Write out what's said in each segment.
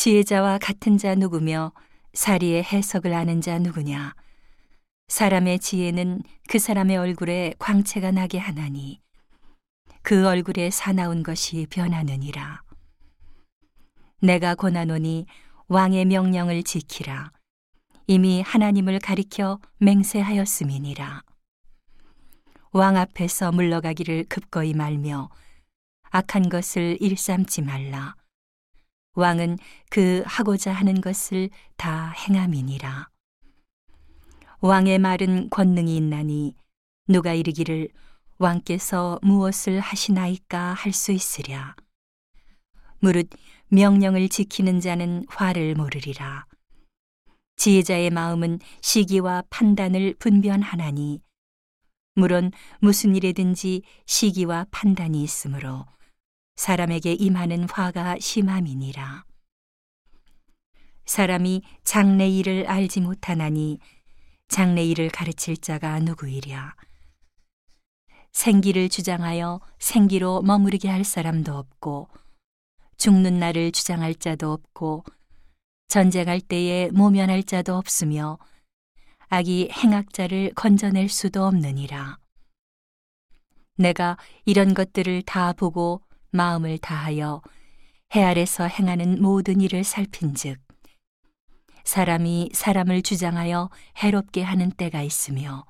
지혜자와 같은 자 누구며 사리의 해석을 아는 자 누구냐? 사람의 지혜는 그 사람의 얼굴에 광채가 나게 하나니 그 얼굴에 사나운 것이 변하느니라. 내가 권하노니 왕의 명령을 지키라. 이미 하나님을 가리켜 맹세하였음이니라. 왕 앞에서 물러가기를 급거이 말며 악한 것을 일삼지 말라. 왕은 그 하고자 하는 것을 다 행함이니라. 왕의 말은 권능이 있나니 누가 이르기를 왕께서 무엇을 하시나이까 할 수 있으랴. 무릇 명령을 지키는 자는 화를 모르리라. 지혜자의 마음은 시기와 판단을 분변하나니 물론 무슨 일에든지 시기와 판단이 있으므로 사람에게 임하는 화가 심함이니라. 사람이 장래 일을 알지 못하나니 장래 일을 가르칠 자가 누구이랴. 생기를 주장하여 생기로 머무르게 할 사람도 없고 죽는 날을 주장할 자도 없고 전쟁할 때에 모면할 자도 없으며 악이 행악자를 건져낼 수도 없느니라. 내가 이런 것들을 다 보고 마음을 다하여 해 아래서 행하는 모든 일을 살핀즉 사람이 사람을 주장하여 해롭게 하는 때가 있으며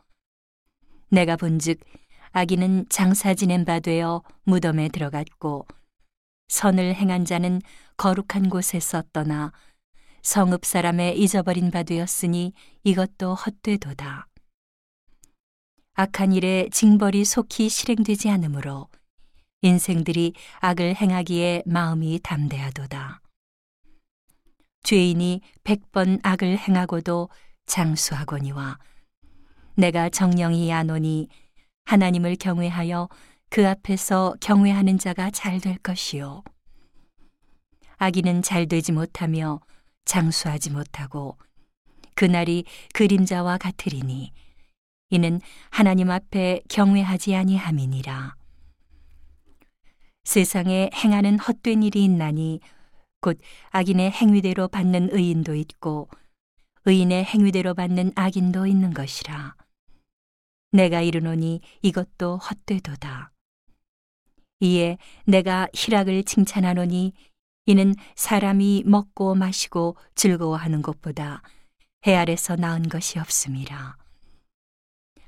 내가 본즉 아기는 장사 지낸 바 되어 무덤에 들어갔고 선을 행한 자는 거룩한 곳에 었떠나 성읍 사람의 잊어버린 바 되었으니 이것도 헛되도다. 악한 일에 징벌이 속히 실행되지 않으므로 인생들이 악을 행하기에 마음이 담대하도다. 죄인이 백번 악을 행하고도 장수하거니와 내가 정령이 아노니 하나님을 경외하여 그 앞에서 경외하는 자가 잘 될 것이요. 악인은 잘 되지 못하며 장수하지 못하고 그날이 그림자와 같으리니 이는 하나님 앞에 경외하지 아니함이니라. 세상에 행하는 헛된 일이 있나니 곧 악인의 행위대로 받는 의인도 있고 의인의 행위대로 받는 악인도 있는 것이라. 내가 이르노니 이것도 헛되도다. 이에 내가 희락을 칭찬하노니 이는 사람이 먹고 마시고 즐거워하는 것보다 해 아래서 나은 것이 없음이라.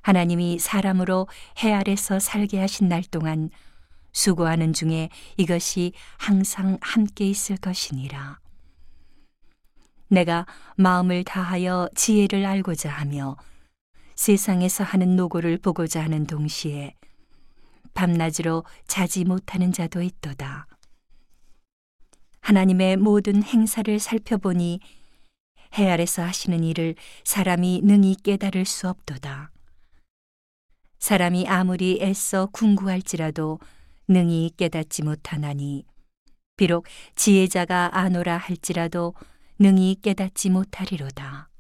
하나님이 사람으로 해 아래서 살게 하신 날 동안 수고하는 중에 이것이 항상 함께 있을 것이니라. 내가 마음을 다하여 지혜를 알고자 하며 세상에서 하는 노고를 보고자 하는 동시에 밤낮으로 자지 못하는 자도 있도다. 하나님의 모든 행사를 살펴보니 해 아래서 하시는 일을 사람이 능히 깨달을 수 없도다. 사람이 아무리 애써 궁구할지라도 능히 깨닫지 못하나니 비록 지혜자가 아노라 할지라도 능히 깨닫지 못하리로다.